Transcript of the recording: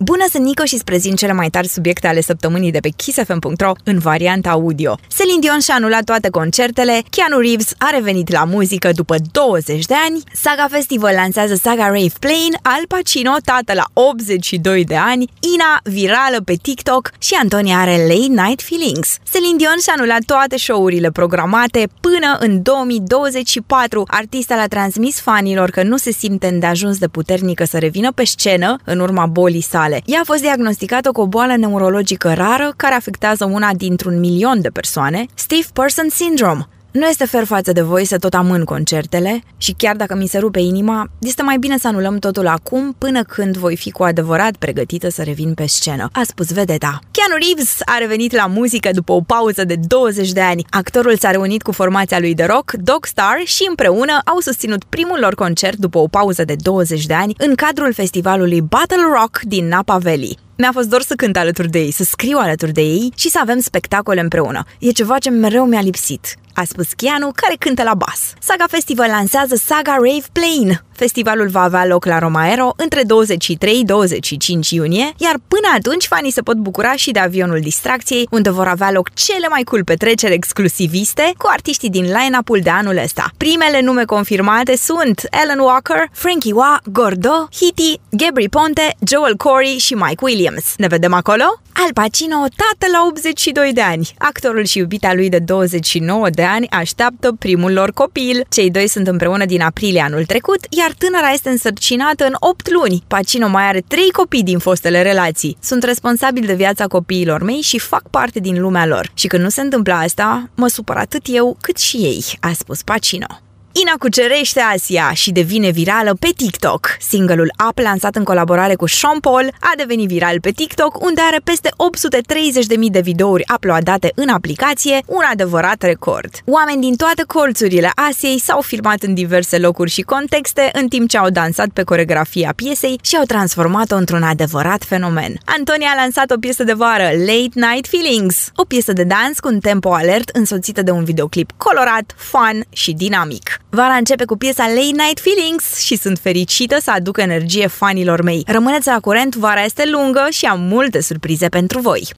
Bună, sunt Nico și îți prezint cele mai tari subiecte ale săptămânii de pe kissfm.ro în varianta audio. Celine Dion și-a anulat toate concertele, Keanu Reeves a revenit la muzică după 20 de ani, Saga Festival lansează Saga Rave Plane, Al Pacino, tată la 82 de ani, Ina, virală pe TikTok și Antonia are Late Night Feelings. Celine Dion și-a anulat toate show-urile programate până în 2024. Artista l-a transmis fanilor că nu se simte îndeajuns de puternică să revină pe scenă în urma bolii sale sale. Ea a fost diagnosticată cu o boală neurologică rară care afectează una dintr-un milion de persoane, Steve Person Syndrome. Nu este fer față de voi să tot amân concertele și chiar dacă mi se rupe inima, este mai bine să anulăm totul acum până când voi fi cu adevărat pregătită să revin pe scenă, a spus vedeta. Keanu Reeves a revenit la muzică după o pauză de 20 de ani. Actorul s-a reunit cu formația lui de rock, Dog Star, și împreună au susținut primul lor concert după o pauză de 20 de ani în cadrul festivalului Battle Rock din Napa Valley. Mi-a fost dor să cânt alături de ei, să scriu alături de ei și să avem spectacole împreună. E ceva ce mereu mi-a lipsit a spus Chianu, care cântă la bas. Saga Festival lansează Saga Rave Plane. Festivalul va avea loc la Romaero între 23-25 iunie, iar până atunci fanii se pot bucura și de avionul distracției, unde vor avea loc cele mai cool petreceri exclusiviste cu artiștii din line-up-ul de anul ăsta. Primele nume confirmate sunt Alan Walker, Frankie Wa, Gordo, Hitty, Gabri Ponte, Joel Corey și Mike Williams. Ne vedem acolo? Al Pacino, tată la 82 de ani. Actorul și iubita lui de 29 de ani așteaptă primul lor copil. Cei doi sunt împreună din aprilie anul trecut, iar tânăra este însărcinată în 8 luni. Pacino mai are 3 copii din fostele relații. Sunt responsabil de viața copiilor mei și fac parte din lumea lor. Și când nu se întâmplă asta, mă supăr atât eu cât și ei, a spus Pacino. Ina cucerește Asia și devine virală pe TikTok. Singleul Up, lansat în colaborare cu Sean Paul, a devenit viral pe TikTok, unde are peste 830.000 de videouri uploadate în aplicație, un adevărat record. Oameni din toate colțurile Asiei s-au filmat în diverse locuri și contexte, în timp ce au dansat pe coregrafia piesei și au transformat-o într-un adevărat fenomen. Antonia a lansat o piesă de vară, Late Night Feelings, o piesă de dans cu un tempo alert însoțită de un videoclip colorat, fun și dinamic. Vara începe cu piesa Late Night Feelings și sunt fericită să aduc energie fanilor mei. Rămâneți la curent, vara este lungă și am multe surprize pentru voi.